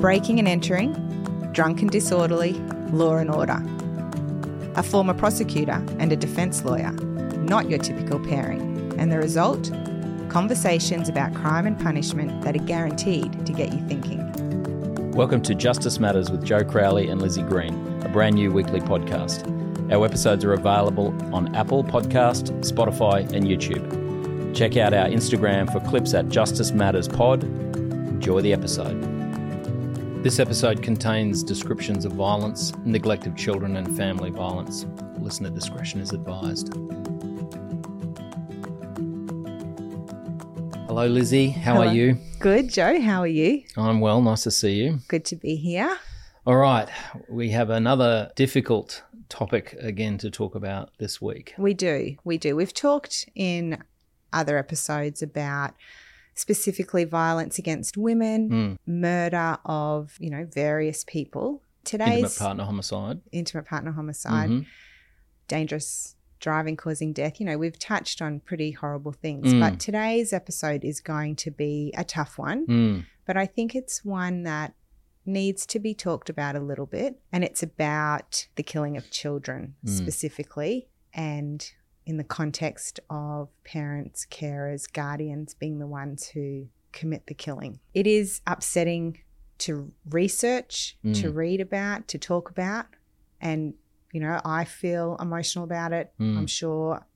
Breaking and entering, drunk and disorderly, law and order. A former prosecutor and a defence lawyer, not your typical pairing. And the result? Conversations about crime and punishment that are guaranteed to get you thinking. Welcome to Justice Matters with Joe Crowley and Lizzie Green, a brand new weekly podcast. Our episodes are available on Apple Podcast, Spotify, and YouTube. Check out our Instagram for clips at Justice Matters Pod. Enjoy the episode. This episode contains descriptions of violence, neglect of children, and family violence. Listener discretion is advised. Hello, Lizzie. How Hello. are you? Good, Joe. How are you? I'm well. Nice to see you. Good to be here. All right. We have another difficult topic again to talk about this week. We do. We do. We've talked in other episodes about specifically violence against women, Mm. murder of, you know, various people. Today's Intimate partner homicide. intimate partner homicide, Mhm. dangerous driving causing death. You know, we've touched on pretty horrible things, Mm. but today's episode is going to be a tough one, Mm. but I think it's one that needs to be talked about a little bit. And it's about the killing of children Mm. specifically, and in the context of parents, carers, guardians being the ones who commit the killing. It is upsetting to research, to Mm. read about, to talk about. And, you know, I feel emotional about it. Mm. I'm sure,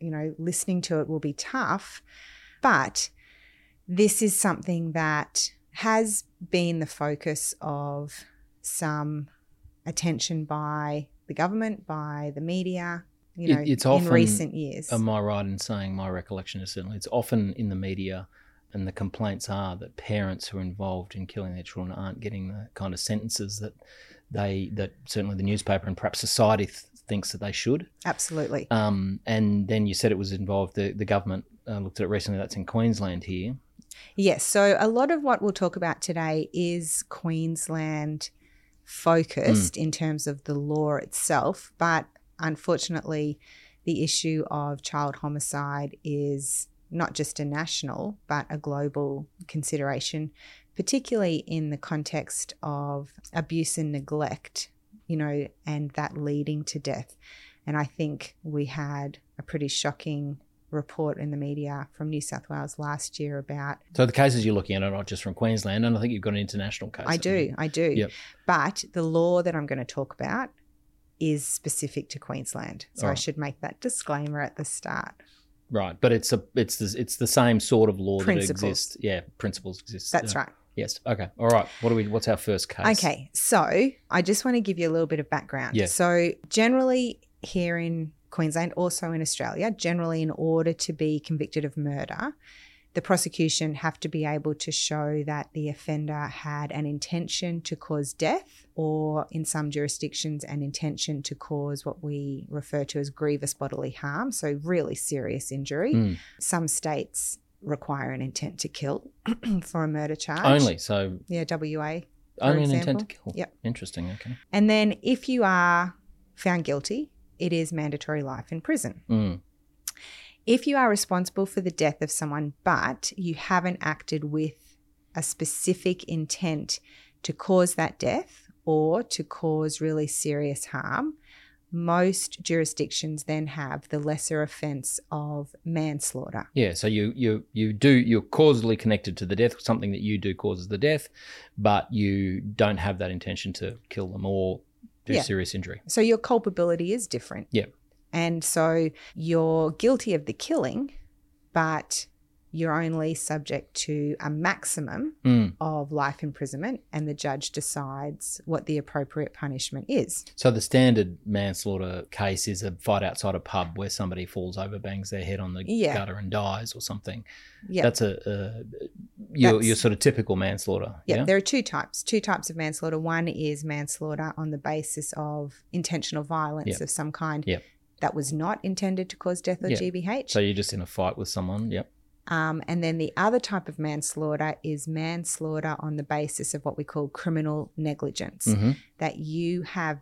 you know, listening to it will be tough. But this is something that has been the focus of some attention by the government, by the media, you It- know, it's in often- recent years. Am I right in saying my recollection is certainly it's often in the media, and the complaints are that parents who are involved in killing their children aren't getting the kind of sentences that they that certainly the newspaper and perhaps society th- thinks that they should. Absolutely. Um, and then you said it was involved. The the government uh, looked at it recently. That's in Queensland here. Yes. So a lot of what we'll talk about today is Queensland focused in terms of the law itself. But unfortunately, the issue of child homicide is not just a national, but a global consideration, particularly in the context of abuse and neglect, you know, and that leading to death. And I think we had a pretty shocking report in the media from New South Wales last year about So the cases you're looking at are not just from Queensland, and I think you've got an international case. I do, I do. Yep. But the law that I'm going to talk about is specific to Queensland. So I oh. should make that disclaimer at the start. Right, but it's a it's the, it's the same sort of law that exists. Yeah, principles exist. That's right. Yes. Okay. All right. What do we? What's our first case? Okay, so I just want to give you a little bit of background. Yeah. So, generally, here in Queensland, also in Australia, generally, in order to be convicted of murder, the prosecution have to be able to show that the offender had an intention to cause death, or in some jurisdictions, an intention to cause what we refer to as grievous bodily harm, so really serious injury. Mm. Some states require an intent to kill for a murder charge. Only so Yeah, WA. only an intent to kill. Yep. Interesting. Okay. And then if you are found guilty, it is mandatory life in prison. Mm. If you are responsible for the death of someone, but you haven't acted with a specific intent to cause that death or to cause really serious harm, most jurisdictions then have the lesser offence of manslaughter. Yeah. So you you you do you're causally connected to the death. Something that you do causes the death, but you don't have that intention to kill them or do Yeah. serious injury. So your culpability is different. Yeah. And so you're guilty of the killing, but you're only subject to a maximum Mm. of life imprisonment, and the judge decides what the appropriate punishment is. So the standard manslaughter case is a fight outside a pub where somebody falls over, bangs their head on the Yeah. gutter, and dies or something. Yeah. That's a, a your, That's- your sort of typical manslaughter. yeah, Yeah. there are two types. Two types of manslaughter. One is manslaughter on the basis of intentional violence Yep. of some kind Yep. That was not intended to cause death or Yeah. GBH. So you're just in a fight with someone. Yep. Um, and then the other type of manslaughter is manslaughter on the basis of what we call criminal negligence, Mhm. that you have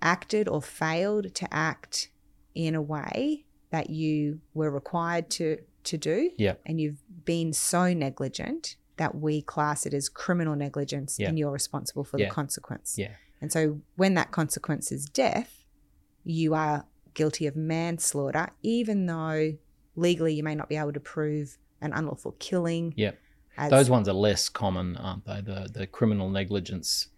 acted or failed to act in a way that you were required to to do, Yep. and you've been so negligent that we class it as criminal negligence, Yeah. and you're responsible for Yeah. the consequence. Yeah. And so when that consequence is death, you are guilty of manslaughter, even though legally you may not be able to prove an unlawful killing. Yep. Those ones are less common, aren't they? The the criminal negligence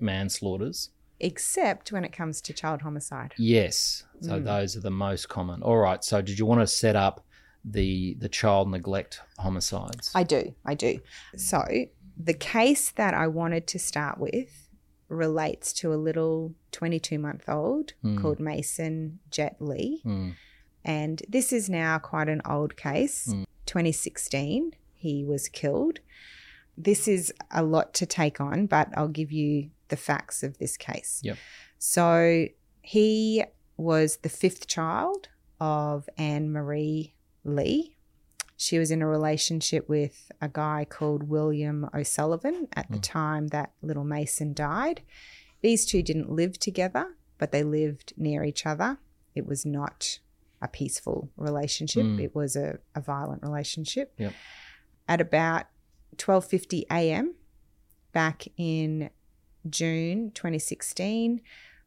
manslaughters. except when it comes to child homicide. Yes. So Mm. those are the most common. All right. So did you want to set up the the child neglect homicides? I do, I do. So the case that I wanted to start with relates to a little 22 month old Hmm. called Mason Jet Lee. Mm. And this is now quite an old case. Mm. 2016, he was killed. This is a lot to take on, but I'll give you the facts of this case. Yep. So he was the fifth child of Anne Maree Lee. She was in a relationship with a guy called William O'Sullivan at the Mm. time that little Mason died. These two didn't live together, but they lived near each other. It was not a peaceful relationship. Mm. It was a, a violent relationship. Yep. At about 12:50 a.m. back in June 2016,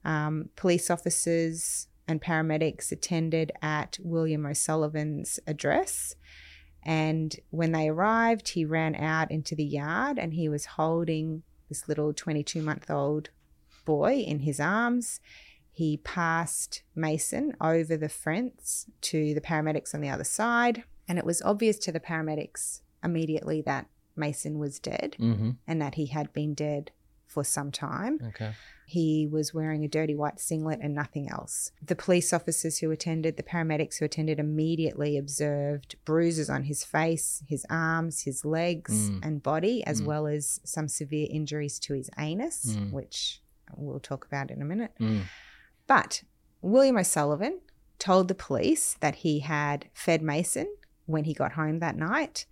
um, police officers and paramedics attended at William O'Sullivan's address. And when they arrived, he ran out into the yard and he was holding this little 22 month old boy in his arms. He passed Mason over the fence to the paramedics on the other side. And it was obvious to the paramedics immediately that Mason was dead Mm-hmm. and that he had been dead for some time. Okay. He was wearing a dirty white singlet and nothing else. The police officers who attended, the paramedics who attended, immediately observed bruises on his face, his arms, his legs, Mm. and body, as Mm. well as some severe injuries to his anus, Mm. which we'll talk about in a minute. Mm. But William O'Sullivan told the police that he had fed Mason when he got home that night.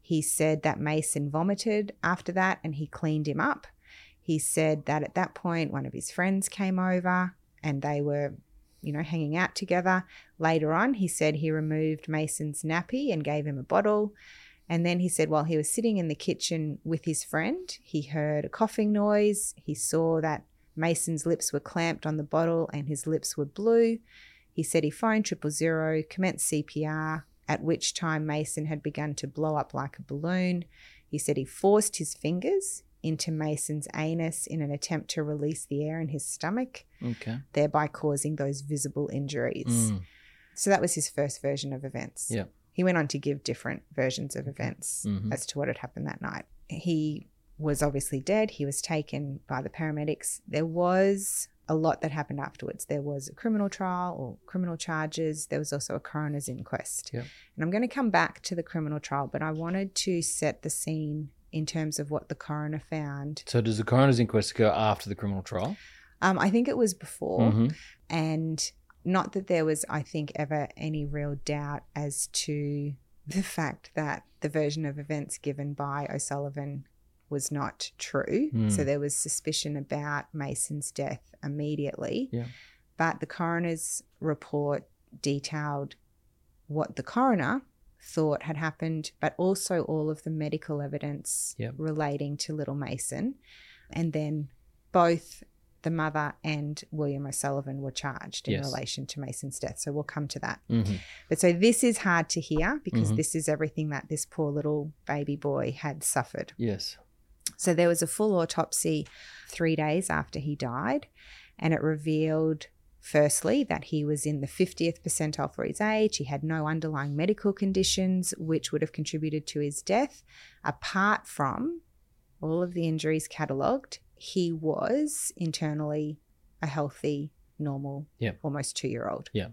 He said that Mason vomited after that and he cleaned him up. He said that at that point, one of his friends came over and they were, you know, hanging out together. Later on, he said he removed Mason's nappy and gave him a bottle. And then he said while he was sitting in the kitchen with his friend, he heard a coughing noise. He saw that Mason's lips were clamped on the bottle and his lips were blue. He said he phoned triple zero, commenced CPR, at which time Mason had begun to blow up like a balloon. He said he forced his fingers into Mason's anus in an attempt to release the air in his stomach, Okay. thereby causing those visible injuries. Mm. So that was his first version of events. Yeah. He went on to give different versions of events Mhm. as to what had happened that night. He was obviously dead. He was taken by the paramedics. There was a lot that happened afterwards. There was a criminal trial or criminal charges. There was also a coroner's inquest. Yep. And I'm going to come back to the criminal trial, but I wanted to set the scene in terms of what the coroner found. So does the coroner's inquest go after the criminal trial? Um, I think it was before, Mhm. and not that there was, I think, ever any real doubt as to the fact that the version of events given by O'Sullivan was not true. Hmm. So there was suspicion about Mason's death immediately. Yeah. But the coroner's report detailed what the coroner thought had happened, but also all of the medical evidence Yep. relating to Little Mason. And then both the mother and William O'Sullivan were charged in Yes. relation to Mason's death. So we'll come to that. Mm-hmm. But so this is hard to hear because Mhm. this is everything that this poor little baby boy had suffered. Yes. So there was a full autopsy three days after he died, and it revealed firstly that he was in the 50th percentile for his age. He had no underlying medical conditions which would have contributed to his death. Apart from all of the injuries catalogued, he was internally a healthy, normal, Yep. almost two year old. Yeah.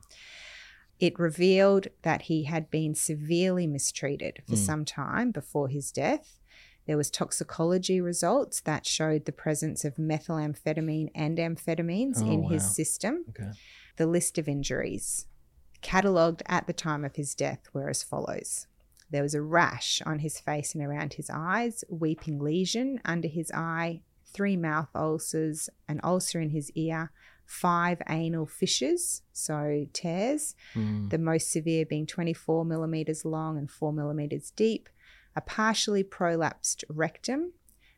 It revealed that he had been severely mistreated for Mm. some time before his death. There was toxicology results that showed the presence of methylamphetamine and amphetamines Oh, in his system. Okay. The list of injuries catalogued at the time of his death were as follows. There was a rash on his face and around his eyes, weeping lesion under his eye, three mouth ulcers, an ulcer in his ear, five anal fissures, so tears, Mm. the most severe being 24 millimeters long and 4 millimeters deep, a partially prolapsed rectum,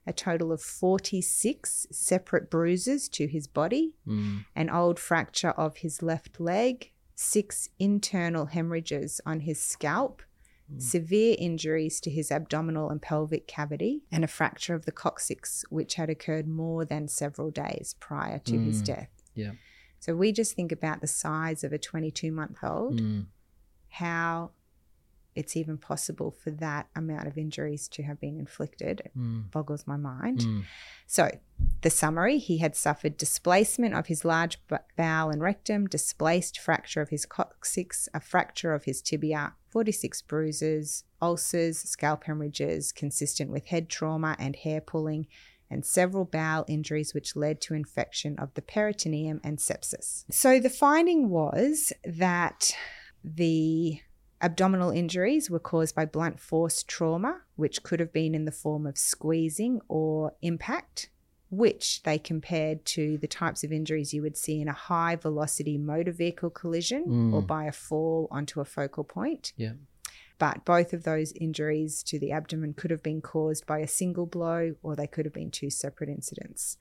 a total of 46 separate bruises to his body, Mm. an old fracture of his left leg, six internal hemorrhages on his scalp, severe injuries to his abdominal and pelvic cavity, and a fracture of the coccyx, which had occurred more than several days prior to his Mm. death. Yeah. So we just think about the size of a 22 month old, Mm. how it's even possible for that amount of injuries to have been inflicted. It Mm. boggles my mind. Mm. So, the summary he had suffered displacement of his large bowel and rectum, displaced fracture of his coccyx, a fracture of his tibia, 46 bruises, ulcers, scalp hemorrhages consistent with head trauma and hair pulling, and several bowel injuries which led to infection of the peritoneum and sepsis. So, the finding was that the Abdominal injuries were caused by blunt force trauma, which could have been in the form of squeezing or impact, which they compared to the types of injuries you would see in a high velocity motor vehicle collision Mm. or by a fall onto a focal point. Yeah. But both of those injuries to the abdomen could have been caused by a single blow or they could have been two separate incidents.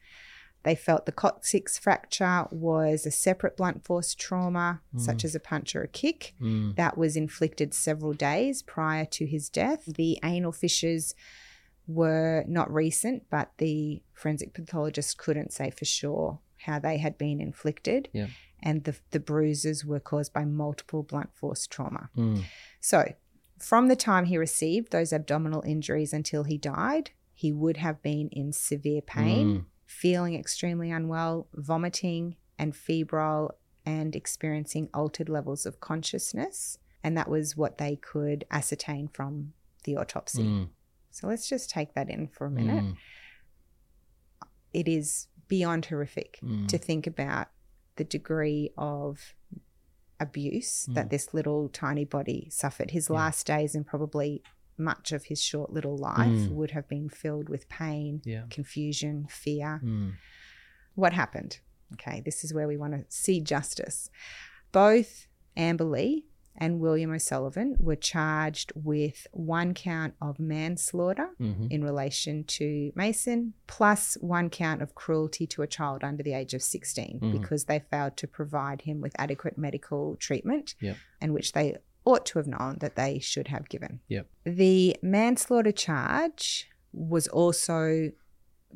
They felt the coccyx fracture was a separate blunt force trauma, such as a punch or a kick, Mm. that was inflicted several days prior to his death. The anal fissures were not recent, but the forensic pathologist couldn't say for sure how they had been inflicted. Yeah. And the, the bruises were caused by multiple blunt force trauma. Mm. So, from the time he received those abdominal injuries until he died, he would have been in severe pain, Mm. Feeling extremely unwell, vomiting and febrile, and experiencing altered levels of consciousness. And that was what they could ascertain from the autopsy. Mm. So let's just take that in for a minute. Mm. It is beyond horrific Mm. to think about the degree of abuse Mm. that this little tiny body suffered. His last days and probably much of his short little life Mm. would have been filled with pain, Yeah. confusion, fear. Mm. What happened? Okay, this is where we want to see justice. Both Amber Lee and William O'Sullivan were charged with one count of manslaughter Mhm. in relation to Mason, plus one count of cruelty to a child under the age of 16 Mhm. because they failed to provide him with adequate medical treatment, Yep. and which they ought to have known that they should have given. Yep. The manslaughter charge was also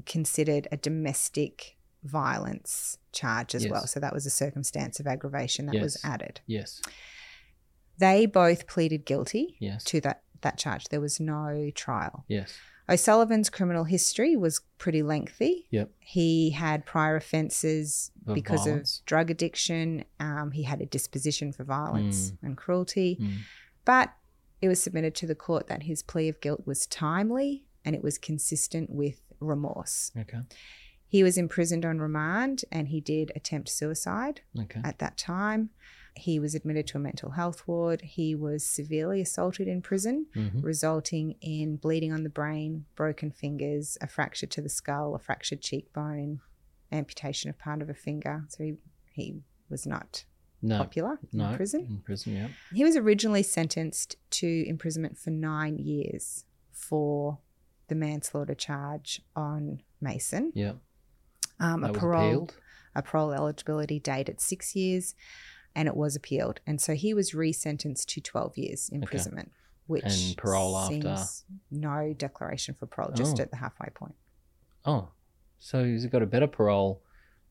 considered a domestic violence charge as Yes. well. So that was a circumstance of aggravation that was added. Yes. They both pleaded guilty Yes. to that, that charge. There was no trial. Yes. O'Sullivan's criminal history was pretty lengthy. Yep. He had prior offences Of because violence. of drug addiction. Um, he had a disposition for violence Mm. and cruelty. Mm. But it was submitted to the court that his plea of guilt was timely and it was consistent with remorse. Okay. He was imprisoned on remand and he did attempt suicide Okay. at that time. He was admitted to a mental health ward. He was severely assaulted in prison, Mhm. resulting in bleeding on the brain, broken fingers, a fracture to the skull, a fractured cheekbone, amputation of part of a finger. So he, he was not No. popular No. in prison. In prison. Yeah. He was originally sentenced to imprisonment for nine years for the manslaughter charge on Mason. Yeah. Um, a parole appealed. a parole eligibility date at six years, and it was appealed. And so he was resentenced to 12 years imprisonment, which And parole after? no declaration for parole, just Oh. at the halfway point. Oh, so he's got a better parole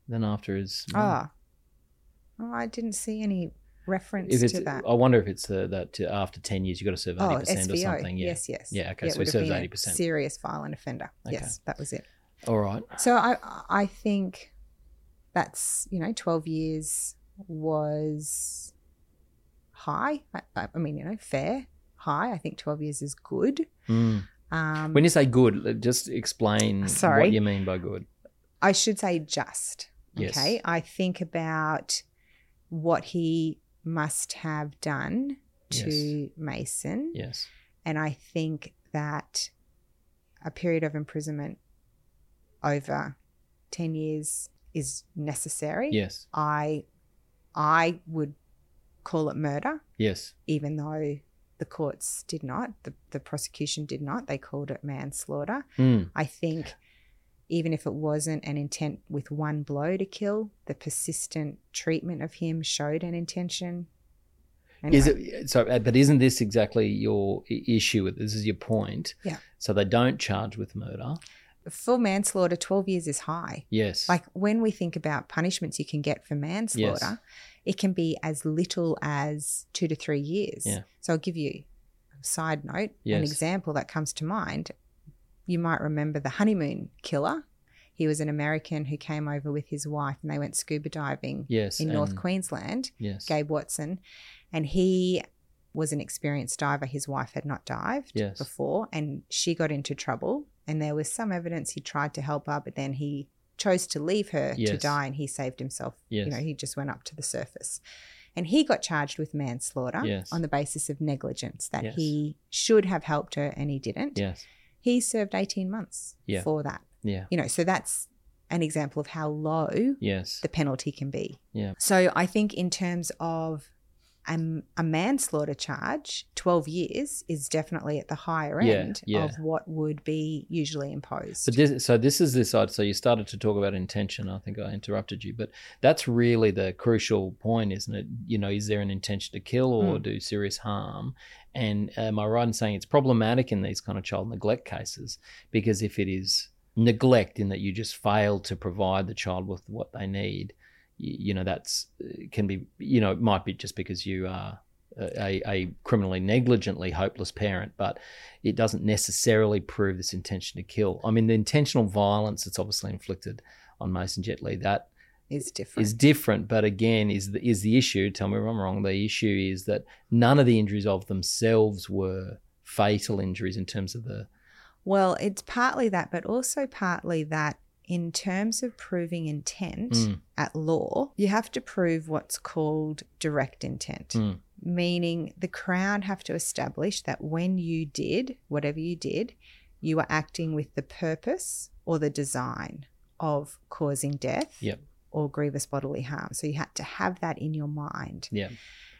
than after his. Ah, oh, I didn't see any reference if it's, to that. I wonder if it's uh, that to, after ten years you've got to serve eighty Oh, percent or something. Yeah. Yes, yes. Yeah. Okay. it so he serves been eighty percent. Serious violent offender. Okay. Yes, that was it. All right. So I I think that's you know 12 years was high. I, I mean you know fair high. I think 12 years is good. Mm. Um, When you say good, just explain Sorry. what you mean by good. I should say just. Yes. Okay. I think about what he must have done to Yes. Mason. Yes. And I think that a period of imprisonment over 10 years is necessary. Yes. I I would call it murder, Yes. even though the courts did not, the, the prosecution did not. They called it manslaughter. Mm. I think even if it wasn't an intent with one blow to kill, the persistent treatment of him showed an intention. Is it so? uh, But isn't this exactly your issue? This is your point. Yeah. So they don't charge with murder. For manslaughter, 12 years is high. Yes. Like when we think about punishments you can get for manslaughter, it can be as little as two to three years. Yeah. So I'll give you a side note, an example that comes to mind. You might remember the honeymoon killer. He was an American who came over with his wife and they went scuba diving yes. in North Queensland, Yes. Gabe Watson. And he was an experienced diver. His wife had not dived Yes. before and she got into trouble. And there was some evidence he tried to help her, but then he chose to leave her to die and he saved himself. You know, he just went up to the surface. And he got charged with manslaughter Yes. on the basis of negligence that Yes. he should have helped her and he didn't. Yes. He served 18 months Yeah. for that. Yeah. You know, so that's an example of how low Yes. the penalty can be. Yeah. So I think in terms of um, a manslaughter charge, 12 years is definitely at the higher Yeah, end yeah. of what would be usually imposed. But this, so this is this side. So you started to talk about intention. I think I interrupted you, but that's really the crucial point, isn't it? You know, is there an intention to kill or Mm. do serious harm? And am I right in saying it's problematic in these kind of child neglect cases? Because if it is neglect in that you just fail to provide the child with what they need, you, know, that's uh, can be, you know, it might be just because you are a, a criminally negligently hopeless parent, but it doesn't necessarily prove this intention to kill. I mean, the intentional violence that's obviously inflicted on Mason Jet Lee, that is different. is different. But again, is the, is the issue? Tell me if I'm wrong. The issue is that none of the injuries of themselves were fatal injuries in terms of the well, it's partly that, but also partly that in terms of proving intent Mm. at law, you have to prove what's called direct intent. Mm. meaning the Crown have to establish that when you did whatever you did, you were acting with the purpose or the design of causing death Yep. or grievous bodily harm. So you had to have that in your mind. yeah.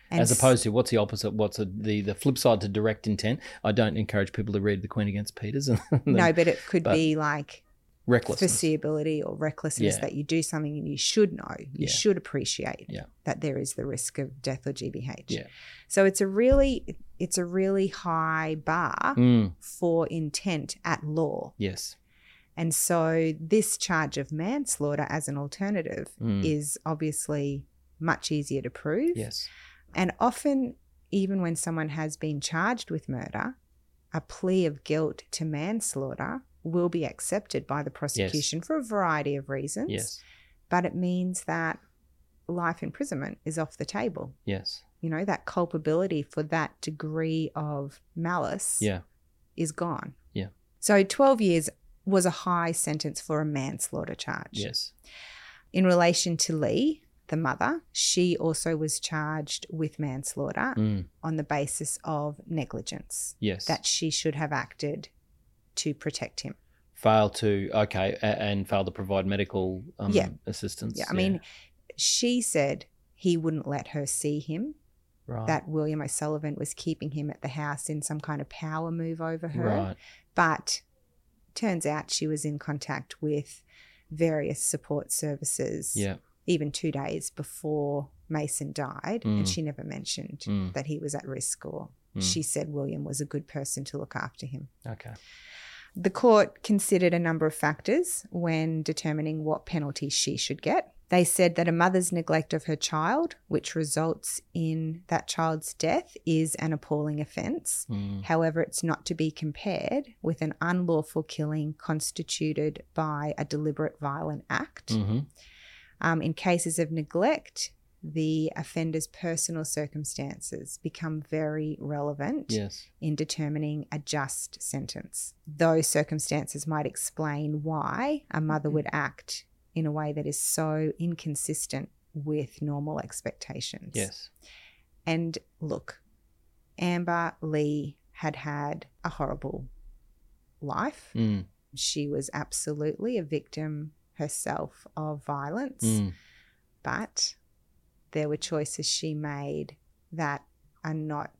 And As opposed to what's the opposite? What's a, the the flip side to direct intent? I don't encourage people to read the Queen Against Peters and no, but it could but be like recklessness. foreseeability or recklessness Yeah. that you do something and you should know, you Yeah. should appreciate Yeah. that there is the risk of death or GBH. So it's a really it's a really high bar Mm, for intent at law. yes. And so this charge of manslaughter as an alternative Mm. is obviously much easier to prove. Yes. And often, even when someone has been charged with murder, a plea of guilt to manslaughter will be accepted by the prosecution for a variety of reasons. Yes. But it means that life imprisonment is off the table. Yes. You know, that culpability for that degree of malice Yeah. is gone. Yeah. So 12 years was a high sentence for a manslaughter charge. Yes. In relation to Lee, the mother, she also was charged with manslaughter Mm. on the basis of negligence, Yes. that she should have acted to protect him. fail to okay and fail to provide medical um, Yeah. assistance. Yeah, I mean, she said he wouldn't let her see him, right. that William O'Sullivan was keeping him at the house in some kind of power move over her. right. But turns out she was in contact with various support services Yeah. even two days before Mason died, Mm. and she never mentioned Mm. that he was at risk or Mm. she said William was a good person to look after him. Okay. The court considered a number of factors when determining what penalty she should get. They said that a mother's neglect of her child, which results in that child's death, is an appalling offence. Mm. However, it's not to be compared with an unlawful killing constituted by a deliberate violent act. hmm Um, in cases of neglect, the offender's personal circumstances become very relevant Yes. in determining a just sentence. Those circumstances might explain why a mother Mm-hmm. would act in a way that is so inconsistent with normal expectations. Yes. And look, Amber Lee had had a horrible life. Mm. She was absolutely a victim herself of violence, Mm. but there were choices she made that are not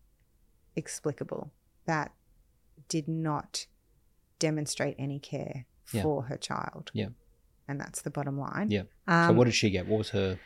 explicable, that did not demonstrate any care Yeah. for her child. Yeah. And that's the bottom line. Yeah. Um, so what did she get? What was her?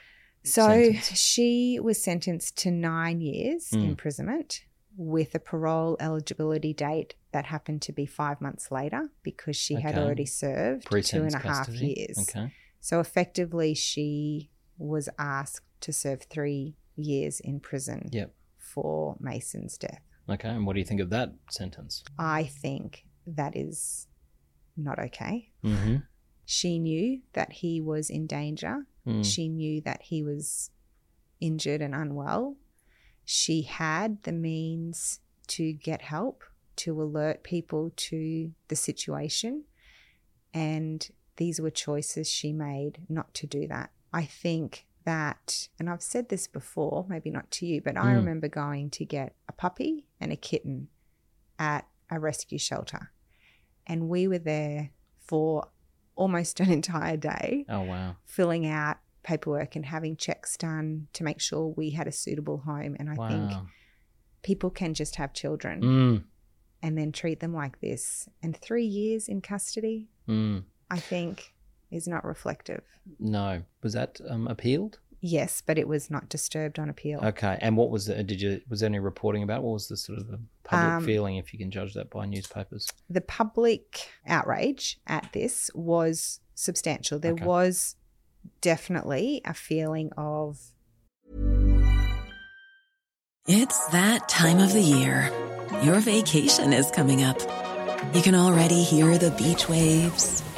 so sentence? she was sentenced to nine years Mm. imprisonment with a parole eligibility date that happened to be five months later because she had already served two and a half years. Okay. So effectively, she was asked to serve three years in prison Yep. for Mason's death. Okay. And what do you think of that sentence? I think that is not okay. Mm-hmm. She knew that he was in danger. Mm. She knew that he was injured and unwell. She had the means to get help, to alert people to the situation. And these were choices she made not to do that. I think that, and I've said this before, maybe not to you, but I Mm. remember going to get a puppy and a kitten at a rescue shelter. And we were there for almost an entire day Oh wow. filling out paperwork and having checks done to make sure we had a suitable home. And I wow. think people can just have children Mm. and then treat them like this. And three years in custody, Mm. I think, is not reflective. No. Was that um, appealed? Yes, but it was not disturbed on appeal. Okay. And what was the? Did you? Was there any reporting about? What was the sort of the public Um, feeling, if you can judge that by newspapers? The public outrage at this was substantial. There Okay. was definitely a feeling of It's that time of the year. Your vacation is coming up. You can already hear the beach waves,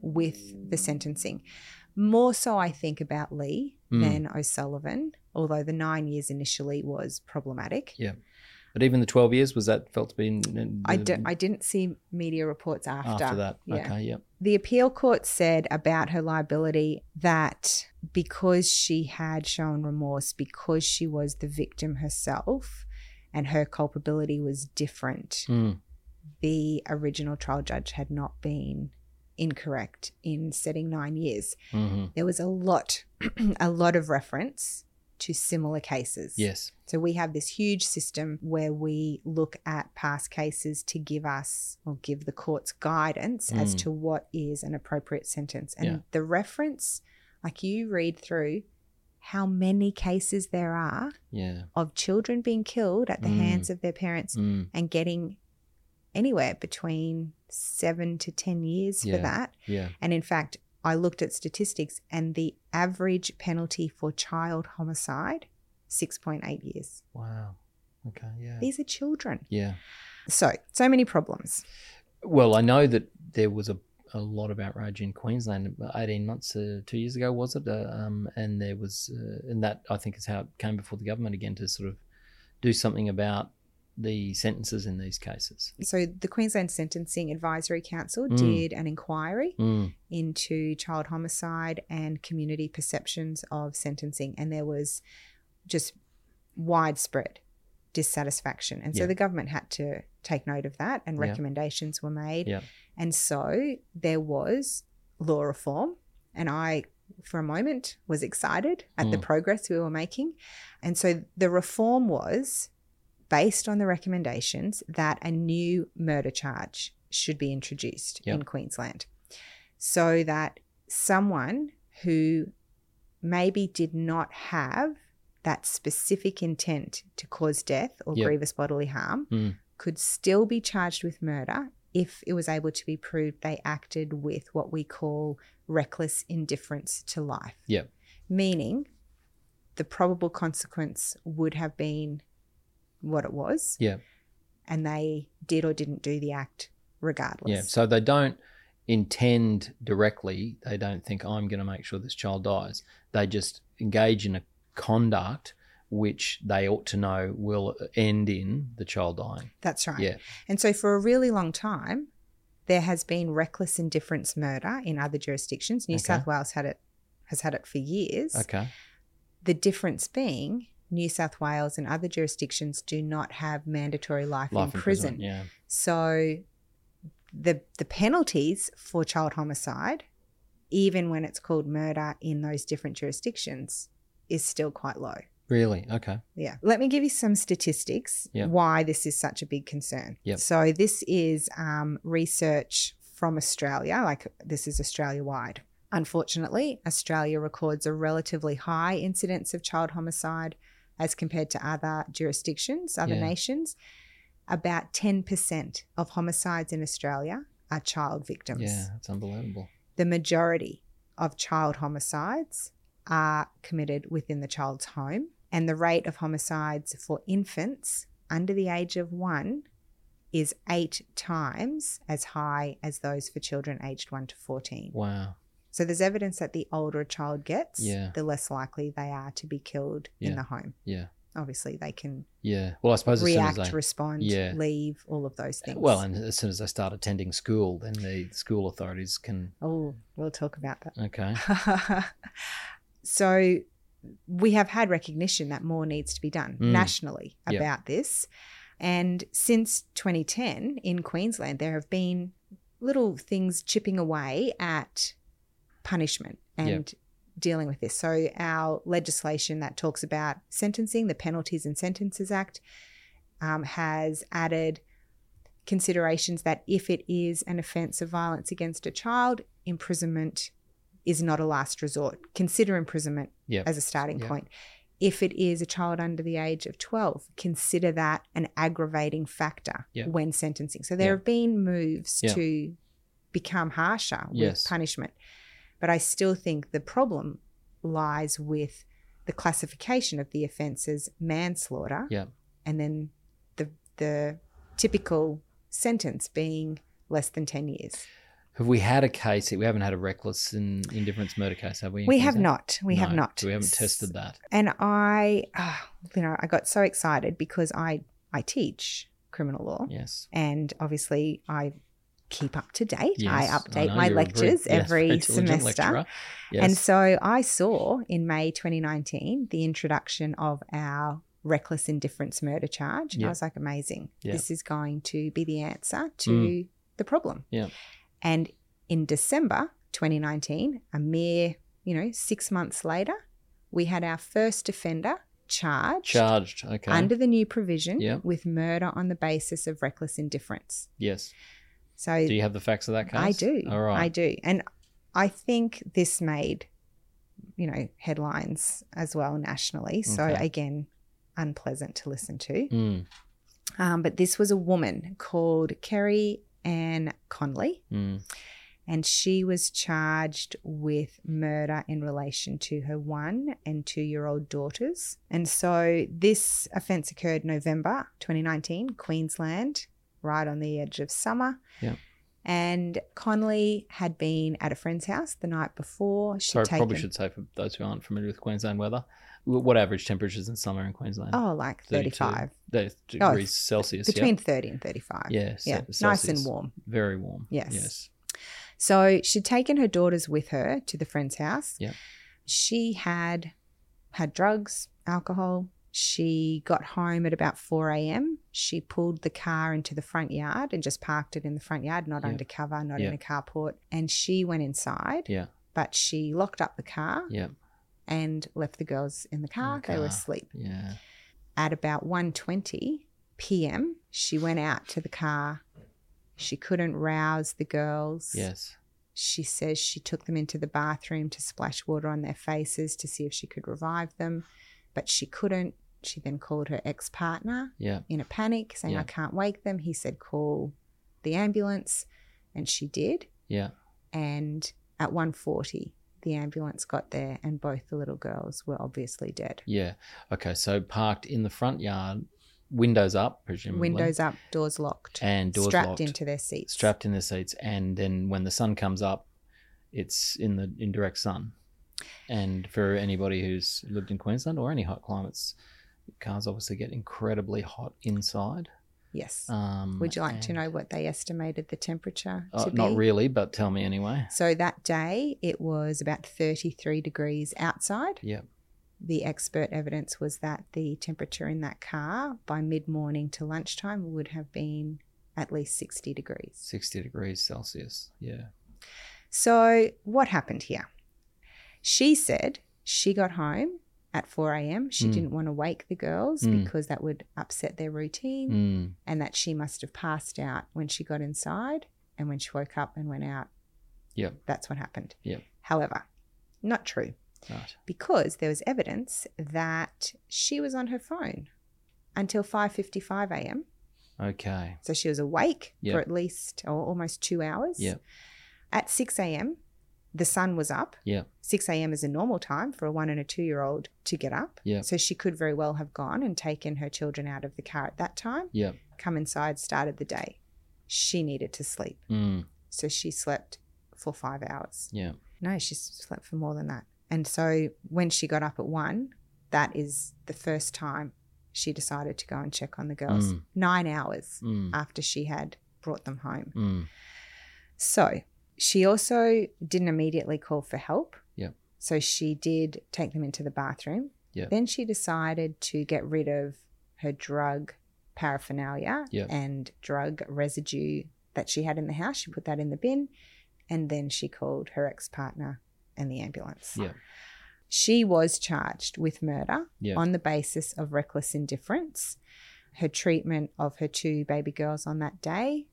with the sentencing. More so, I think, about Lee Mm. than O'Sullivan, although the nine years initially was problematic. Yeah. But even the 12 years, was that felt to be. In, in, I, d- I didn't see media reports after. after that? Yeah. Okay, yep. The appeal court said about her liability that because she had shown remorse, because she was the victim herself, and her culpability was different, Mm, the original trial judge had not been incorrect in setting nine years. hmm There was a lot, a lot of reference to similar cases. Yes. So we have this huge system where we look at past cases to give us or give the courts guidance as Mm. to what is an appropriate sentence. And Yeah. the reference, like you read through how many cases there are Yeah. of children being killed at the Mm. hands of their parents Mm, and getting anywhere between seven to 10 years Yeah. for that. yeah. And in fact, I looked at statistics and the average penalty for child homicide, 6.8 years. Wow. Okay, yeah. These are children. Yeah. So, so many problems. Well, I know that there was a, a lot of outrage in Queensland 18 months, uh, two years ago, was it? Uh, um, and there was, uh, and that I think is how it came before the government again to sort of do something about the sentences in these cases. So, the Queensland Sentencing Advisory Council Mm. did an inquiry Mm, into child homicide and community perceptions of sentencing, and there was just widespread dissatisfaction. And so Yeah. the government had to take note of that, and Yeah. recommendations were made. yeah. And so there was law reform, and I, for a moment, was excited at the Mm. progress we were making. And so the reform was based on the recommendations that a new murder charge should be introduced Yep. in Queensland so that someone who maybe did not have that specific intent to cause death or Yep. grievous bodily harm Mm. could still be charged with murder if it was able to be proved they acted with what we call reckless indifference to life. Yep. Meaning the probable consequence would have been what it was, Yeah. and they did or didn't do the act regardless. Yeah. So they don't intend directly, they don't think, I'm going to make sure this child dies. They just engage in a conduct which they ought to know will end in the child dying. That's right. Yeah. And so for a really long time, there has been reckless indifference murder in other jurisdictions. New Okay. South Wales had it has had it for years. Okay. The difference being New South Wales and other jurisdictions do not have mandatory life, Life in prison. imprisonment, Yeah. So the the penalties for child homicide, even when it's called murder in those different jurisdictions, is still quite low. Really? Okay. Yeah. Let me give you some statistics Yep. why this is such a big concern. Yep. So, this is um, research from Australia, like this is Australia wide. Unfortunately, Australia records a relatively high incidence of child homicide as compared to other jurisdictions, other Yeah. nations. About 10% of homicides in Australia are child victims. Yeah, that's unbelievable. The majority of child homicides are committed within the child's home, and the rate of homicides for infants under the age of one is eight times as high as those for children aged 1 to 14. Wow. So there's evidence that the older a child gets, Yeah. the less likely they are to be killed in the home. Yeah. Obviously, they can Yeah. Well, I suppose as react, soon as they, respond, Yeah. leave, all of those things. well, and as soon as they start attending school, then the school authorities can. oh, we'll talk about that. Okay. so we have had recognition that more needs to be done Mm. nationally Yep. about this. And since 2010 in Queensland, there have been little things chipping away at punishment and dealing with this. So, our legislation that talks about sentencing, the Penalties and Sentences Act, um, has added considerations that if it is an offence of violence against a child, imprisonment is not a last resort. Consider imprisonment Yep. as a starting Yep. point. If it is a child under the age of 12, consider that an aggravating factor Yep. when sentencing. So there Yep. have been moves Yep. to become harsher with Yes. punishment. But I still think the problem lies with the classification of the offence as manslaughter Yeah. and then the the typical sentence being less than 10 years. Have we had a case? We haven't had a reckless and indifference murder case, have we? We have Queensland? not. We have not. We haven't tested that. And I, ah, you know, I got so excited because I, I teach criminal law. Yes. And obviously, I keep up to date. I update know my you're a very- lectures yes, every semester. Yes. And so I saw in May 2019 the introduction of our reckless indifference murder charge. And Yeah. I was like, amazing. Yeah. This is going to be the answer to Mm. the problem. Yeah. And in December 2019, a mere, you know, six months later, we had our first offender charged charged. Okay. under the new provision Yeah. with murder on the basis of reckless indifference. yes. So Do you have the facts of that case? I do. All right. I do. And I think this made, you know, headlines as well nationally. So Okay. again, unpleasant to listen to. Mm, Um, but this was a woman called Kerry Ann Conley, mm. and she was charged with murder in relation to her one and two year old daughters. And so this offence occurred November 2019, Queensland, right on the edge of summer. Yeah. And Conley had been at a friend's house the night before. She'd Sorry, taken, probably should say for those who aren't familiar with Queensland weather, what average temperatures in summer in Queensland? Oh, like 32 35. de- Oh, degrees Celsius. Between yeah. 30 and 35. Yeah, Yeah. Nice and warm. Very warm. Yes. Yes. So she'd taken her daughters with her to the friend's house. Yeah. She had had drugs, alcohol. She got home at about 4 a.m. She pulled the car into the front yard and just parked it in the front yard, not Yeah. undercover, not Yeah. in a carport. And she went inside, Yeah. but she locked up the car Yeah. and left the girls in the car. They were asleep. Yeah. At about 1.20 p.m., she went out to the car. She couldn't rouse the girls. Yes. She says she took them into the bathroom to splash water on their faces to see if she could revive them, but she couldn't. She then called her ex partner Yeah. in a panic, saying, Yeah. I can't wake them. He said, call the ambulance. And she did. Yeah. And at 1.40, the ambulance got there and both the little girls were obviously dead. Yeah. Okay. So parked in the front yard, windows up, presumably. Windows up, doors locked, And doors strapped locked. into their seats. strapped in their seats, and then when the sun comes up, it's in the indirect sun. And for anybody who's lived in Queensland or any hot climates, cars obviously get incredibly hot inside. Yes. Um, Would you like to know what they estimated the temperature Uh, to be? not really, but tell me anyway. So that day it was about 33 degrees outside. Yeah. The expert evidence was that the temperature in that car by mid morning to lunchtime would have been at least 60 degrees. 60 degrees Celsius. Yeah. So, what happened here? She said she got home at 4 a.m. She Mm. didn't want to wake the girls Mm. because that would upset their routine, Mm. and that she must have passed out when she got inside. And when she woke up and went out, Yeah. that's what happened. Yeah. However, not true Right. because there was evidence that she was on her phone until 5:55 a.m. Okay. So she was awake Yep. for at least or almost 2 hours. Yeah. At 6 a.m., the sun was up. Yeah. 6 a.m. is a normal time for a 1 and a 2-year-old to get up. Yep. So she could very well have gone and taken her children out of the car at that time, Yeah. come inside, started the day. She needed to sleep. Mm. So she slept for 5 hours. Yeah. No, she slept for more than that. And so when she got up at one, that is the first time she decided to go and check on the girls. Mm. Nine hours Mm. after she had brought them home. Mm. So she also didn't immediately call for help. Yep. So she did take them into the bathroom. Yep. Then she decided to get rid of her drug paraphernalia Yep. and drug residue that she had in the house. She put that in the bin. And then she called her ex partner and the ambulance. Yeah. She was charged with murder Yeah. on the basis of reckless indifference. Her treatment of her two baby girls on that day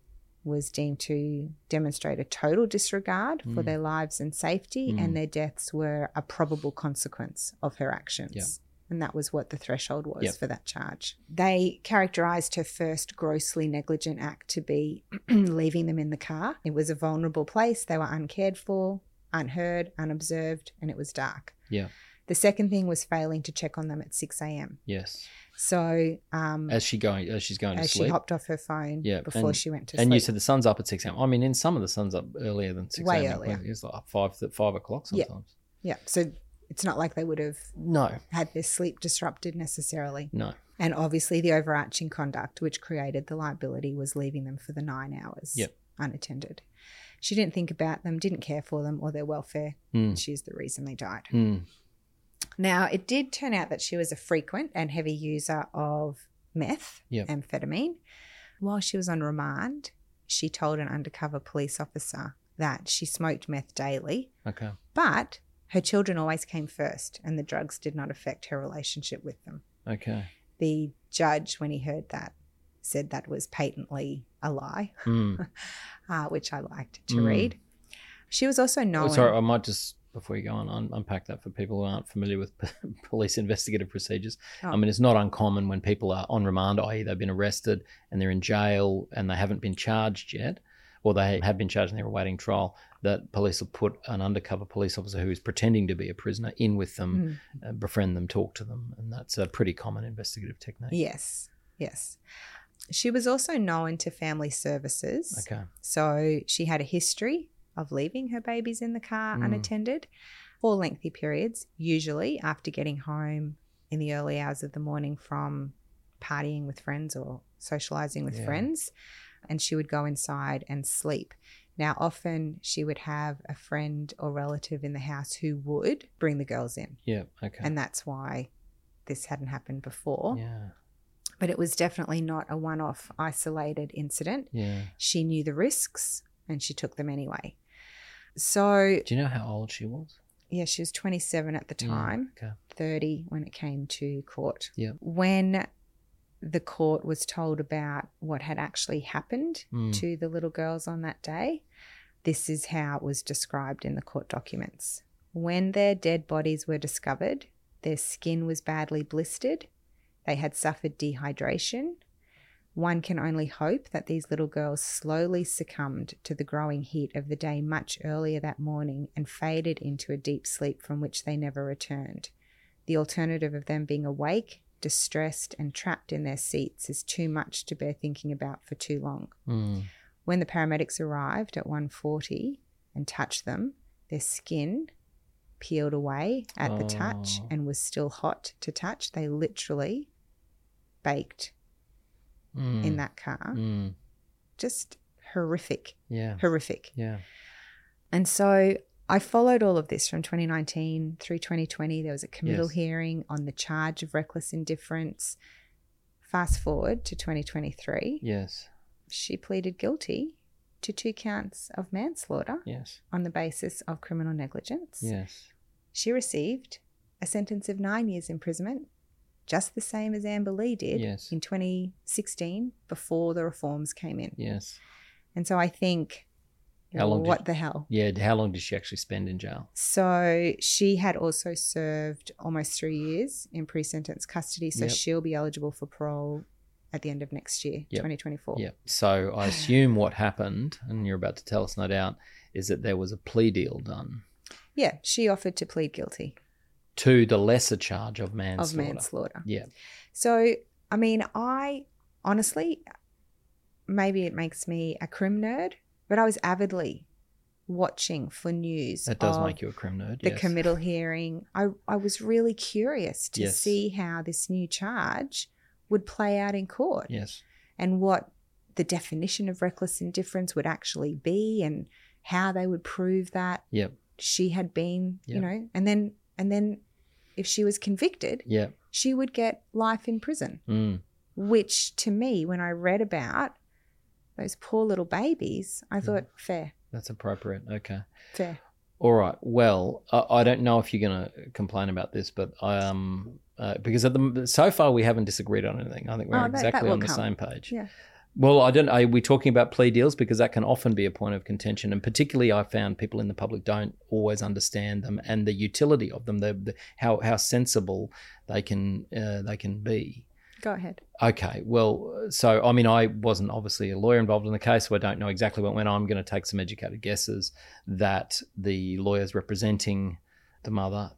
was deemed to demonstrate a total disregard for Mm. their lives and safety, Mm. and their deaths were a probable consequence of her actions. Yeah. And that was what the threshold was Yep. for that charge. They characterized her first grossly negligent act to be leaving them in the car. It was a vulnerable place. They were uncared for, unheard, unobserved, and it was dark. Yeah. The second thing was failing to check on them at 6 a.m. Yes. So, um, As she going, as she's going as to she hopped off her phone Yeah, before and- she went to and sleep. And you said the sun's up at six a.m. I mean, in some of the sun's up earlier than six Way a.m. earlier. It's like five five o'clock Yeah. sometimes. yeah. So it's not like they would have No, had their sleep disrupted necessarily. no. And obviously, the overarching conduct which created the liability was leaving them for the nine hours Yep. unattended. She didn't think about them, didn't care for them or their welfare. Mm. She's the reason they died. Mm. Now, it did turn out that she was a frequent and heavy user of meth, Yep. amphetamine. While she was on remand, she told an undercover police officer that she smoked meth daily, Okay. but her children always came first and the drugs did not affect her relationship with them. Okay. The judge, when he heard that, said that was patently a lie, Mm. uh, which I liked to Mm. read. She was also Oh, known. sorry, I might just before you go on un- unpack that for people who aren't familiar with police investigative procedures. I Oh. mean, it's not uncommon when people are on remand, i.e., they've been arrested and they're in jail and they haven't been charged yet, or they have been charged and they're awaiting trial. That police will put an undercover police officer who is pretending to be a prisoner in with them, Mm. uh, befriend them, talk to them, and that's a pretty common investigative technique. Yes, yes. She was also known to family services. Okay. So she had a history of leaving her babies in the car Mm. unattended for lengthy periods, usually after getting home in the early hours of the morning from partying with friends or socializing with Yeah. friends. And she would go inside and sleep. Now, often she would have a friend or relative in the house who would bring the girls in. Yeah. Okay. And that's why this hadn't happened before. yeah. But it was definitely not a one off isolated incident. Yeah. She knew the risks and she took them anyway. So, Do you know how old she was? yeah, she was 27 at the Yeah, time, Okay. 30 when it came to court. Yeah. When the court was told about what had actually happened Mm. to the little girls on that day, this is how it was described in the court documents. When their dead bodies were discovered, their skin was badly blistered, they had suffered dehydration. One can only hope that these little girls slowly succumbed to the growing heat of the day much earlier that morning and faded into a deep sleep from which they never returned. The alternative of them being awake, distressed, and trapped in their seats is too much to bear thinking about for too long. Mm. When the paramedics arrived at 1:40 and touched them, their skin peeled away at the touch Oh. and was still hot to touch. They literally baked Mm. in that car. Mm. Just horrific, Yeah. horrific. Yeah. And so I followed all of this from 2019 through 2020. There was a committal Yes. hearing on the charge of reckless indifference. Fast forward to 2023, Yes. she pleaded guilty to two counts of manslaughter Yes. on the basis of criminal negligence. Yes. She received a sentence of nine years imprisonment, just the same as Anne Maree Lee did Yes. in 2016 before the reforms came in. Yes. And so I think, How long did- what the hell? Yeah. How long did she actually spend in jail? So she had also served almost three years in pre sentence custody. So Yep. she'll be eligible for parole at the end of next year, Yep. 2024. Yeah. So I assume what happened, and you're about to tell us, no doubt, is that there was a plea deal done Yeah, she offered to plead guilty to the lesser charge of manslaughter. of manslaughter. Yeah. So, I mean, I honestly, maybe it makes me a crim nerd, but I was avidly watching for news. That does make you a crim nerd. The yes. committal hearing. I, I was really curious to Yes. see how this new charge would play out in court Yes. and what the definition of reckless indifference would actually be and how they would prove that Yep. she had been, you know, and then and then if she was convicted, Yep. she would get life in prison Mm. which to me, when I read about those poor little babies, I thought, fair, That's appropriate. Okay. fair. All right. Well, I, I don't know if you're going to complain about this, but I, um, uh, because at the so far we haven't disagreed on anything. I think we're Oh, that- that exactly will on the come. same page. Yeah. Well, I don't. Are we talking about plea deals because that can often be a point of contention, and particularly I found people in the public don't always understand them and the utility of them, the, the how how sensible they can uh, they can be. Go ahead. Okay, well, so I mean, I wasn't obviously a lawyer involved in the case, so I don't know exactly what went on. I'm going to take some educated guesses that the lawyers representing the mother,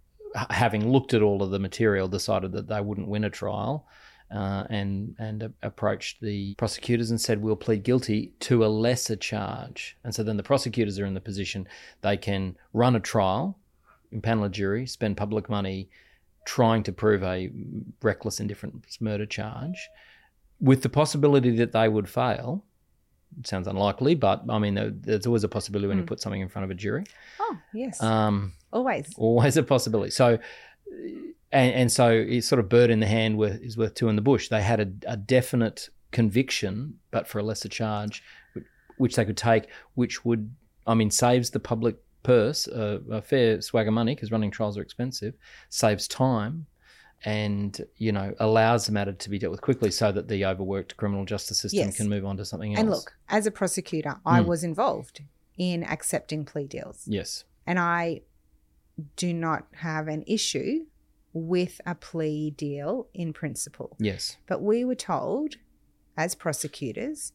having looked at all of the material, decided that they wouldn't win a trial. Uh, and and approached the prosecutors and said we'll plead guilty to a lesser charge. And so then the prosecutors are in the position they can run a trial, impanel a jury, spend public money, trying to prove a reckless indifference murder charge, with the possibility that they would fail. It sounds unlikely, but I mean, there's always a possibility when you put something in front of a jury. Oh, yes. Um, Always. always a possibility. So, and, and so it's sort of bird in the hand worth, is worth two in the bush. They had a, a definite conviction, but for a lesser charge, which, they could take, which would, I mean, saves the public purse a, a fair swag of money because running trials are expensive, saves time. And you know allows the matter to be dealt with quickly, so that the overworked criminal justice system Yes. can move on to something else. And look, as a prosecutor, I Mm. was involved in accepting plea deals. yes, And I do not have an issue with a plea deal in principle. yes, But we were told, as prosecutors,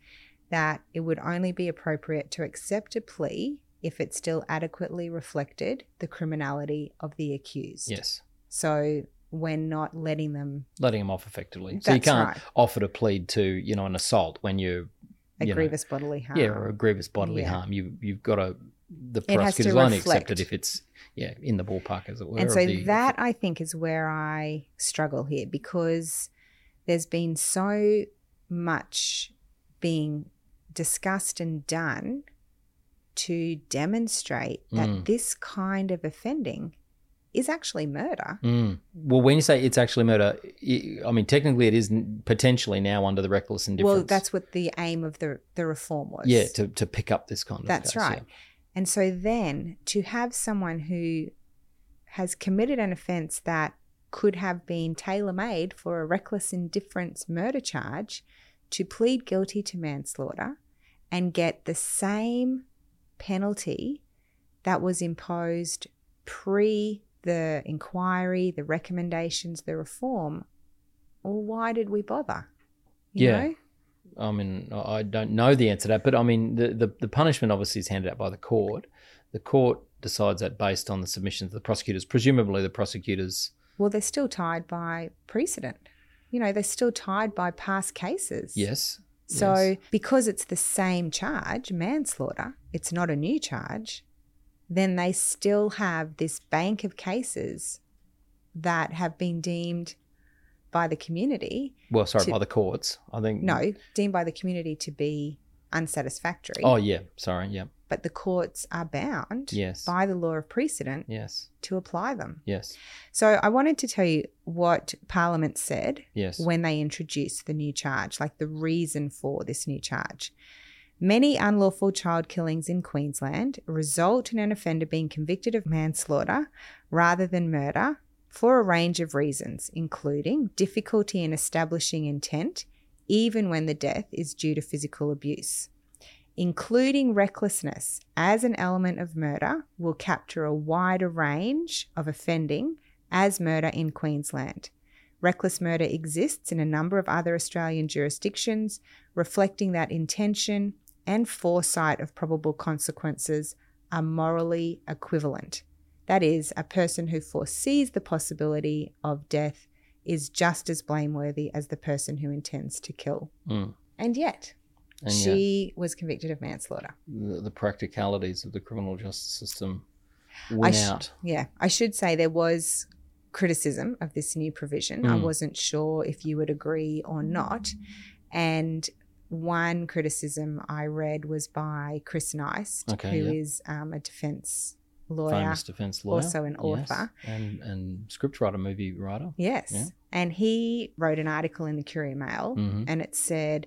that it would only be appropriate to accept a plea if it still adequately reflected the criminality of the accused. yes. So we're not letting them letting them off effectively. So you can't right. offer to plead to, you know, an assault when you're a you know, grievous bodily harm. yeah, or a grievous bodily Yeah. harm. You you've got to the It has to prosecutors only reflect. accept if it's yeah in the ballpark as it were. And so the- that I think is where I struggle here because there's been so much being discussed and done to demonstrate that Mm. this kind of offending is actually murder. Mm. Well, when you say it's actually murder, i I mean technically it is potentially now under the reckless indifference. Well, that's what the aim of the the reform was. yeah to to pick up this kind of. That's case, right. And so then to have someone who has committed an offence that could have been tailor made for a reckless indifference murder charge to plead guilty to manslaughter and get the same penalty that was imposed pre the inquiry, the recommendations, the reform. Well, why did we bother? You Yeah. know? I mean, I don't know the answer to that, but I mean, the, the, the punishment obviously is handed out by the court. The court decides that based on the submissions of the prosecutors. Presumably, the prosecutors. Well, they're still tied by precedent. You know, they're still tied by past cases. Yes. So, yes. because it's the same charge, manslaughter, it's not a new charge, then they still have this bank of cases that have been deemed by the community, Well, sorry, to- by the courts. I think. no, deemed by the community to be unsatisfactory. Oh, yeah. Sorry. Yeah. But the courts are bound Yes. by the law of precedent Yes. to apply them. Yes. So, I wanted to tell you what Parliament said Yes. when they introduced the new charge, like the reason for this new charge. Many unlawful child killings in Queensland result in an offender being convicted of manslaughter rather than murder for a range of reasons, including difficulty in establishing intent, even when the death is due to physical abuse. Including recklessness as an element of murder will capture a wider range of offending as murder in Queensland. Reckless murder exists in a number of other Australian jurisdictions, reflecting that intention and foresight of probable consequences are morally equivalent. That is, a person who foresees the possibility of death is just as blameworthy as the person who intends to kill. Mm. And yet, And she was convicted of manslaughter. the, the practicalities of the criminal justice system I win sh- out. Yeah, I should say there was criticism of this new provision. I Mm. wasn't sure if you would agree or not. And one criticism I read was by Chris Nyst, Okay, who yeah. is um, a defense lawyer. Famous defense lawyer. also an yes, author. And, and scriptwriter, movie writer. Yes. Yeah. And he wrote an article in the Courier Mail Mhm. and it said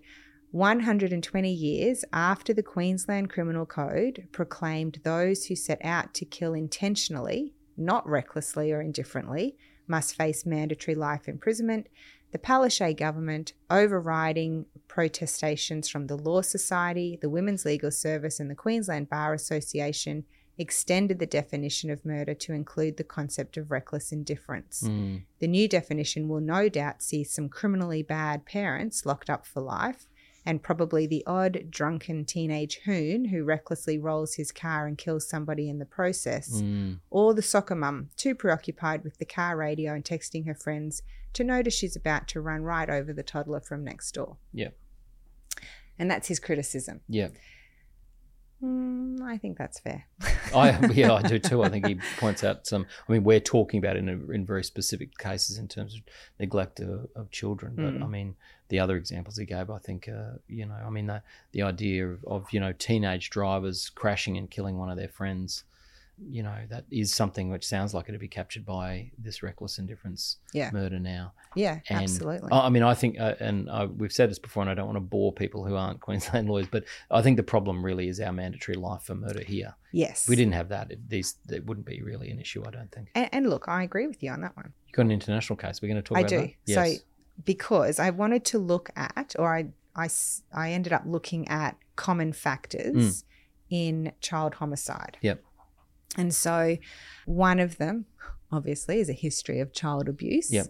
120 years after the Queensland Criminal Code proclaimed those who set out to kill intentionally, not recklessly or indifferently, must face mandatory life imprisonment. The Palaszczuk government, overriding protestations from the Law Society, the Women's Legal Service, and the Queensland Bar Association, extended the definition of murder to include the concept of reckless indifference. Mm. The new definition will no doubt see some criminally bad parents locked up for life, and probably the odd drunken teenage hoon who recklessly rolls his car and kills somebody in the process, Mm. or the soccer mum too preoccupied with the car radio and texting her friends to notice she's about to run right over the toddler from next door. Yeah. And that's his criticism. Yeah. Mm, I think that's fair. I yeah, I do too. I think he points out some. I mean, we're talking about in a, in very specific cases in terms of neglect of, of children, but Mm. I mean, the other examples he gave, I think, uh, you know, I mean, the the idea of, of you know teenage drivers crashing and killing one of their friends, you know, that is something which sounds like it'd be captured by this reckless indifference Yeah. murder now. Yeah, And absolutely. I I mean, I think, uh, and uh, we've said this before, and I don't want to bore people who aren't Queensland lawyers, but I think the problem really is our mandatory life for murder here. yes. If we didn't have that, it, these it wouldn't be really an issue. I don't think. And, and look, I agree with you on that one. You've got an international case. We're going to talk I about do. that. Yes. So, because I wanted to look at, or I I I ended up looking at common factors in child homicide. Mm. Yep. And so, one of them, obviously, is a history of child abuse. Yep.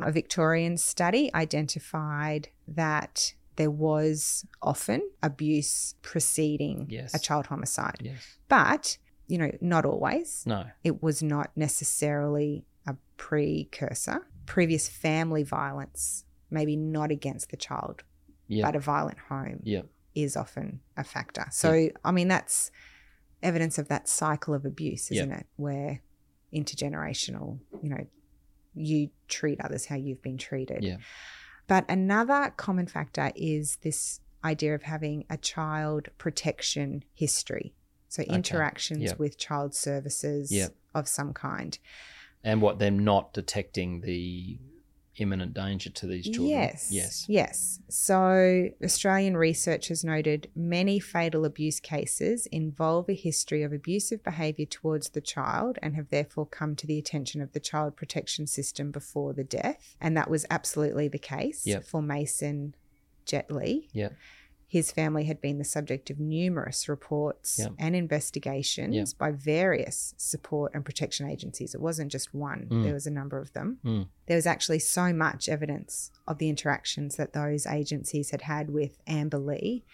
A Victorian study identified that there was often abuse preceding Yes. a child homicide. Yes. But, you know, not always No. it was not necessarily a precursor. Previous family violence, maybe not against the child, Yeah. but a violent home, Yeah. is often a factor. So, I mean, that's evidence of that cycle of abuse, isn't it? Where intergenerational, you know, you treat others how you've been treated. Yeah. But another common factor is this idea of having a child protection history. So interactions Yep. with child services Yep. of some kind. And what them not detecting the imminent danger to these children. Yes. Yes. Yes. So, Australian researchers noted many fatal abuse cases involve a history of abusive behaviour towards the child and have therefore come to the attention of the child protection system before the death. And that was absolutely the case Yep. for Mason Jet Lee. Yeah. His family had been the subject of numerous reports Yep. and investigations Yep. by various support and protection agencies. It wasn't just one, Mm. there was a number of them Mm. there was actually so much evidence of the interactions that those agencies had had with Anne Maree Lee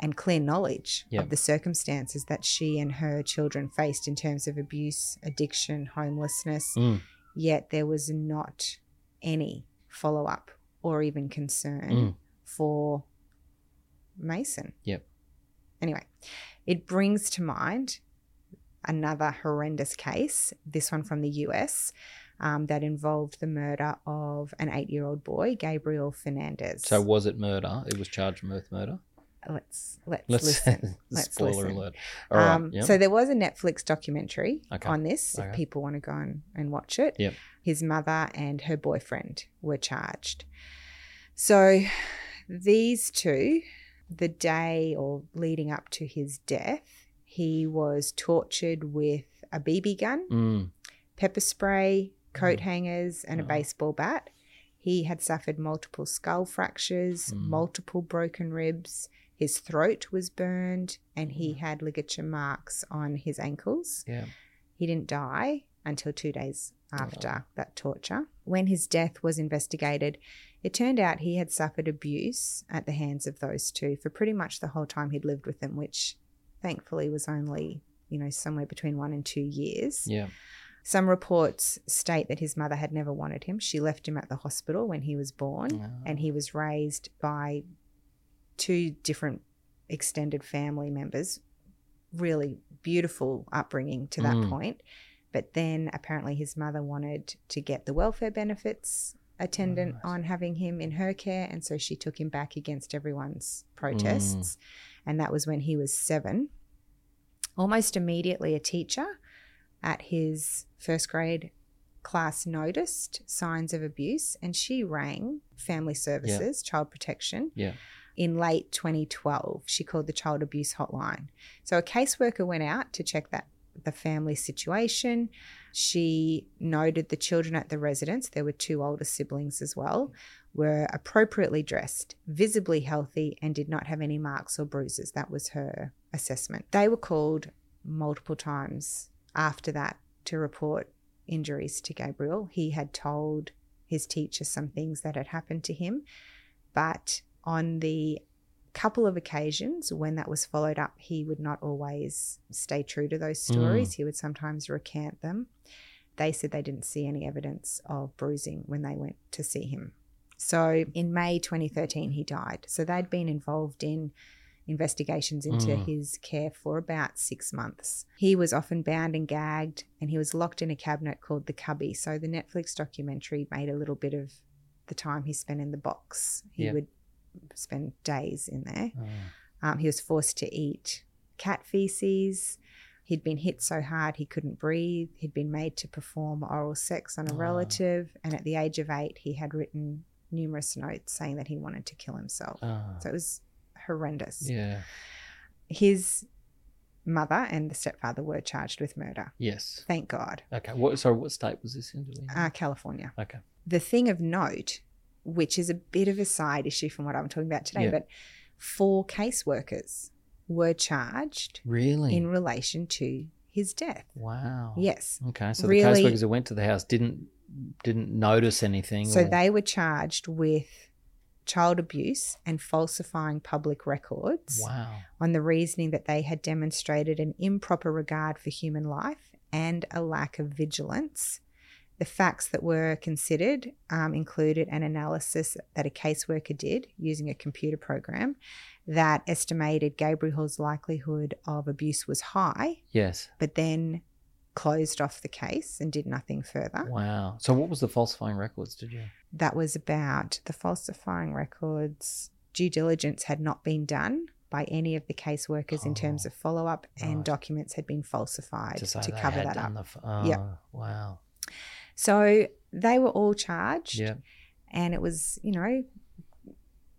and clear knowledge Yep. of the circumstances that she and her children faced in terms of abuse, addiction, homelessness. Mm. Yet there was not any follow up or even concern Mm. for Mason. Yep. Anyway, it brings to mind another horrendous case, this one from the US, um, that involved the murder of an eight year old boy, Gabriel Fernandez. So was it murder? It was charged with murder. let's let's, Let's listen. Let's spoiler listen. alert. Right. Um, yep. So there was a Netflix documentary Okay. on this. Okay. If people want to go and, and watch it, Yep. his mother and her boyfriend were charged. So these two, the day or leading up to his death, he was tortured with a BB gun, Mm. pepper spray, coat Mm. hangers, and a Oh. baseball bat. He had suffered multiple skull fractures, Mm. multiple broken ribs. His throat was burned, and Mm. he had ligature marks on his ankles. Yeah. He didn't die until two days after that torture. When his death was investigated, it turned out he had suffered abuse at the hands of those two for pretty much the whole time he'd lived with them, which thankfully was only, you know, somewhere between one and two years. Yeah. Some reports state that his mother had never wanted him. She left him at the hospital when he was born, Ah. and he was raised by two different extended family members. Really beautiful upbringing to that Mm. point. But then apparently his mother wanted to get the welfare benefits attendant Right. on having him in her care. And so she took him back against everyone's protests. Mm. And that was when he was seven. Almost immediately, a teacher at his first grade class noticed signs of abuse and she rang family services, child protection. Yeah. In late 2012, she called the child abuse hotline. So a caseworker went out to check that the family situation. She noted the children at the residence, there were two older siblings as well, were appropriately dressed, visibly healthy, and did not have any marks or bruises. That was her assessment. They were called multiple times after that to report injuries to Gabriel. He had told his teacher some things that had happened to him, but on the couple of occasions when that was followed up, he would not always stay true to those stories. He would sometimes recant them. They said they didn't see any evidence of bruising when they went to see him. So in May 2013, he died. So they'd been involved in investigations into Mm. his care for about six months. He was often bound and gagged, and he was locked in a cabinet called the Cubby. So the Netflix documentary made a little bit of the time he spent in the box. He Yeah. would spend days in there. Oh. Um, he was forced to eat cat feces. He'd been hit so hard he couldn't breathe. He'd been made to perform oral sex on a Oh. relative. And at the age of eight, he had written numerous notes saying that he wanted to kill himself. Oh. So it was horrendous. Yeah. His mother and the stepfather were charged with murder. Yes. Thank God. Okay. What? Sorry. What state was this in? Uh, California. okay. The thing of note, which is a bit of a side issue from what I'm talking about today, Yeah. but four caseworkers were charged Really? in relation to his death. wow. Yes. Okay. So Really- the caseworkers who went to the house didn't didn't notice anything. So or- they were charged with child abuse and falsifying public records Wow. on the reasoning that they had demonstrated an improper regard for human life and a lack of vigilance. The facts that were considered um, included an analysis that a caseworker did using a computer program that estimated Gabriel's likelihood of abuse was high, Yes. but then closed off the case and did nothing further. Wow. So what was the falsifying records? Did you? that was about the falsifying records. Due diligence had not been done by any of the caseworkers in terms Oh, of follow up, and right. documents had been falsified To to, cover that up. the. Oh, Yeah. Wow. So they were all charged, Yeah. and it was, you know,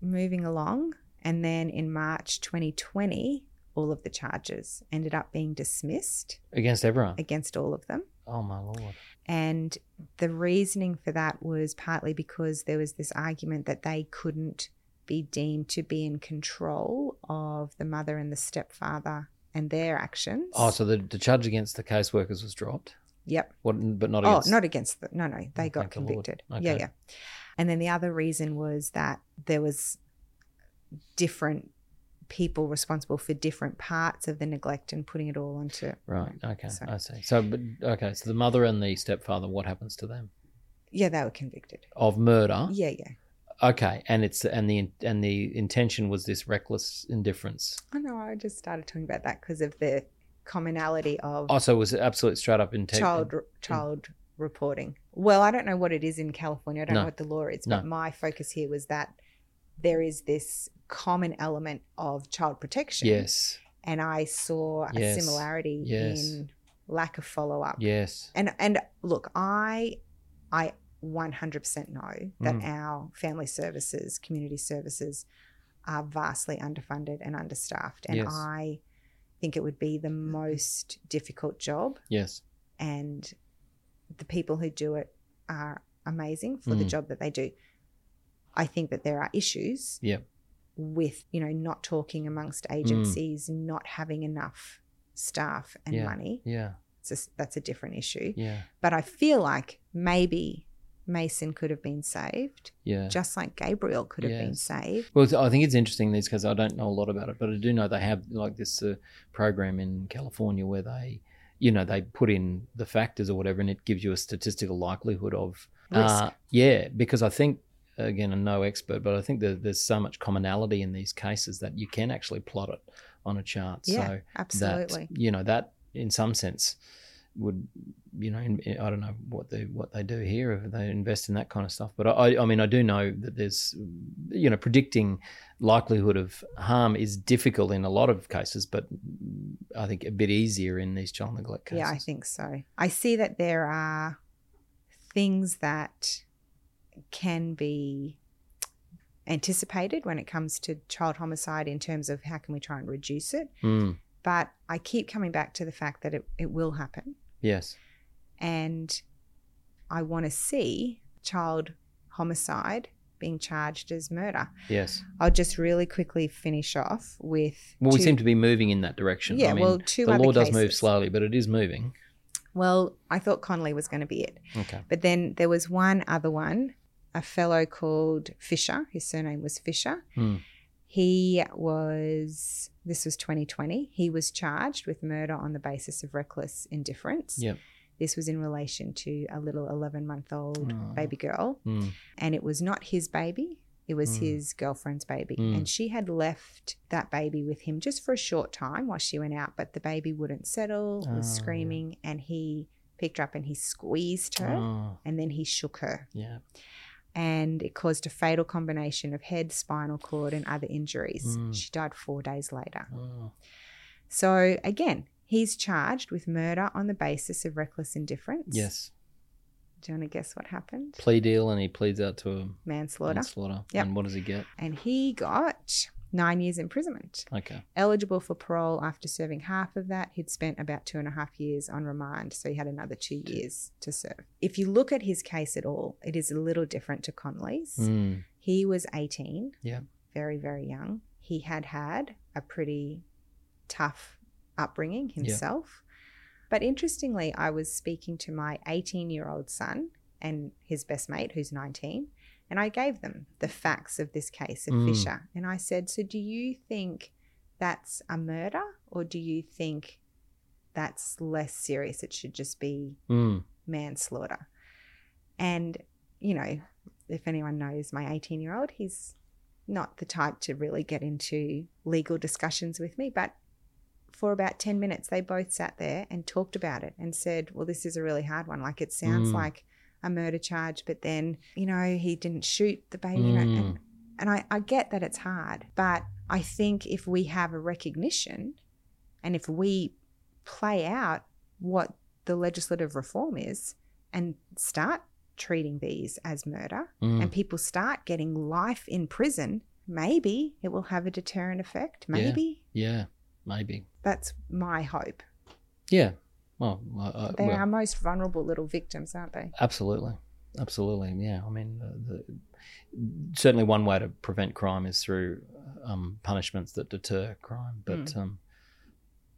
moving along. And then in March 2020, all of the charges ended up being dismissed Against everyone. against all of them. Oh my lord. And the reasoning for that was partly because there was this argument that they couldn't be deemed to be in control of the mother and the stepfather and their actions. Oh, so the, the charge against the caseworkers was dropped. Yep. What? But not Oh, against. not against the no, no, they Oh, got thank the convicted. Yeah, yeah. And then the other reason was that there was different people responsible for different parts of the neglect and putting it all onto Right. Okay. So- I see. So, but okay. So the mother and the stepfather, what happens to them? yeah, they were convicted. Of murder. Yeah, yeah. Okay. And it's and the and the intention was this reckless indifference. I know. I just started talking about that because of the commonality of Oh, so it was absolute straight up intent. child child reporting. Well, I don't know what it is in California. I don't No. know what the law is, No. but my focus here was that there is this common element of child protection. Yes. and I saw a Yes. similarity Yes. in lack of follow up. Yes. And and look, I I 100% know that Mm. our family services, community services are vastly underfunded and understaffed and Yes. I think it would be the most difficult job Yes. and the people who do it are amazing for the Mm. job that they do. I think that there are issues Yep. with, you know, not talking amongst agencies, not having enough staff and Mm. Yeah. money. Yeah. It's just, that's a different issue. Yeah. But I feel like maybe Mason could have been saved, Yeah. just like Gabriel could have been saved. Well, I think it's interesting these because I don't know a lot about it, but I do know they have like this uh, program in California where they, you know, they put in the factors or whatever, and it gives you a statistical likelihood of Risk. Uh, yeah, because I think again, I'm no expert, but I think that there's so much commonality in these cases that you can actually plot it on a chart. Yeah, so absolutely. That, you know that in some sense would you know in, I don't know what they what they do here if they invest in that kind of stuff but I I mean I do know that there's you know predicting likelihood of harm is difficult in a lot of cases but I think a bit easier in these child neglect cases Yeah, I think so. I see that there are things that can be anticipated when it comes to child homicide in terms of how can we try and reduce it. Mm, But I keep coming back to the fact that it, it will happen. Yes And I want to see child homicide being charged as murder. yes I'll just really quickly finish off with. well we two- seem to be moving in that direction Yeah, I mean, well, two the law does move slowly but it is moving Well, I thought Connolly was going to be it. okay But then there was one other one, a fellow called Fisher. His surname was Fisher. Hmm. He was, this was 2020, he was charged with murder on the basis of reckless indifference. yep This was in relation to a little 11 month old Oh. baby girl. Mm, And it was not his baby, It was his girlfriend's baby. And she had left that baby with him just for a short time while she went out, but the baby wouldn't settle, was screaming, and he picked her up and he squeezed her Oh, and then he shook her. yeah. And it caused a fatal combination of head, spinal cord, and other injuries. Mm. She died four days later. Oh, So, again, he's charged with murder on the basis of reckless indifference. yes. Do you want to guess what happened? Plea deal, and he pleads out to a Manslaughter. manslaughter. Yep. And what does he get? And he got nine years imprisonment. Okay. Eligible for parole after serving half of that. He'd spent about two and a half years on remand, so he had another two years to serve. If you look at his case at all, it is a little different to Conley's. Mm. He was 18, Yeah. very, very young. He had had a pretty tough upbringing himself. Yeah. But interestingly, I was speaking to my 18 year old son and his best mate, who's 19, and I gave them the facts of this case of Mm. Fisher. And I said, So do you think that's a murder or do you think that's less serious? It should just be Mm. manslaughter. And, you know, if anyone knows my 18 year old, he's not the type to really get into legal discussions with me. But for about 10 minutes, they both sat there and talked about it and said, well, this is a really hard one. Like, it sounds Mm. like a murder charge, but then, you know, he didn't shoot the baby. You know, and, Mm. and I, I get that it's hard. But I think if we have a recognition and if we play out what the legislative reform is and start treating these as murder Mm. and people start getting life in prison, maybe it will have a deterrent effect. Maybe. Yeah. Maybe. That's my hope. Yeah. Well, I- I- They're well, our most vulnerable little victims, aren't they? Absolutely, absolutely. Yeah, I mean, the, the, certainly one way to prevent crime is through um, punishments that deter crime. But Mm. um,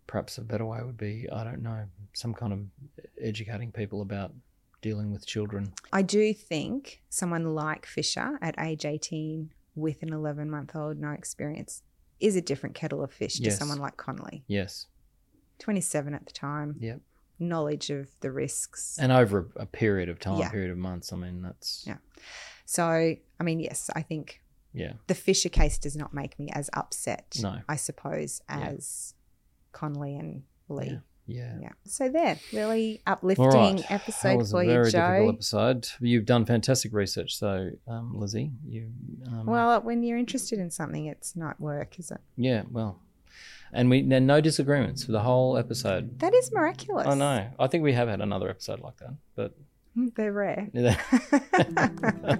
perhaps a better way would be, I don't know, some kind of educating people about dealing with children. I do think someone like Fisher at age 18 with an 11 month old, no experience, is a different kettle of fish to someone like Connolly. Yes. 27 at the time, Yep. Knowledge of the risks. And over a, a period of time, Yeah. period of months. I mean, that's Yeah. So, I mean, yes, I think yeah. the Fisher case does not make me as upset, No. I suppose, Yeah. as Connolly and Lee. Yeah. Yeah. Yeah. So there, really uplifting right. that episode was for a you, very Joe. difficult episode. You've done fantastic research, so um, Lizzie, you. Um, Well, when you're interested in something, it's not work, is it? yeah, well, and we and no disagreements for the whole episode. That is miraculous. I know. I think we have had another episode like that, but mm, They're rare. right.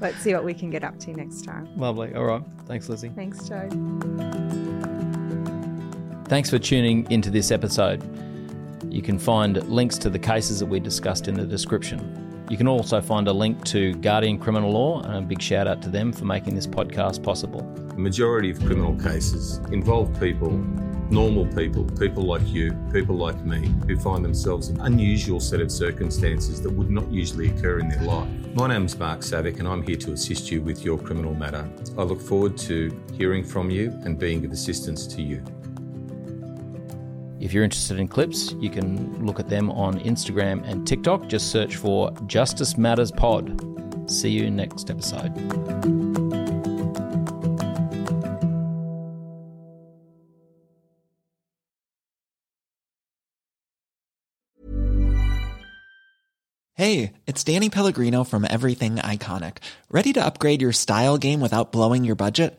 Let's see what we can get up to next time. Lovely. All right. Thanks, Lizzie. Thanks, Joe. Thanks for tuning into this episode. You can find links to the cases that we discussed in the description. You can also find a link to Guardian Criminal Law, and a big shout out to them for making this podcast possible. The majority of criminal cases involve people, normal people, people like you, people like me, who find themselves in unusual set of circumstances that would not usually occur in their life. My name's Mark Savick, and I'm here to assist you with your criminal matter. I look forward to hearing from you and being of assistance to you. If you're interested in clips, you can look at them on Instagram and TikTok. Just search for Justice Matters Pod. See you next episode. Hey, it's Danny Pellegrino from Everything Iconic. Ready to upgrade your style game without blowing your budget?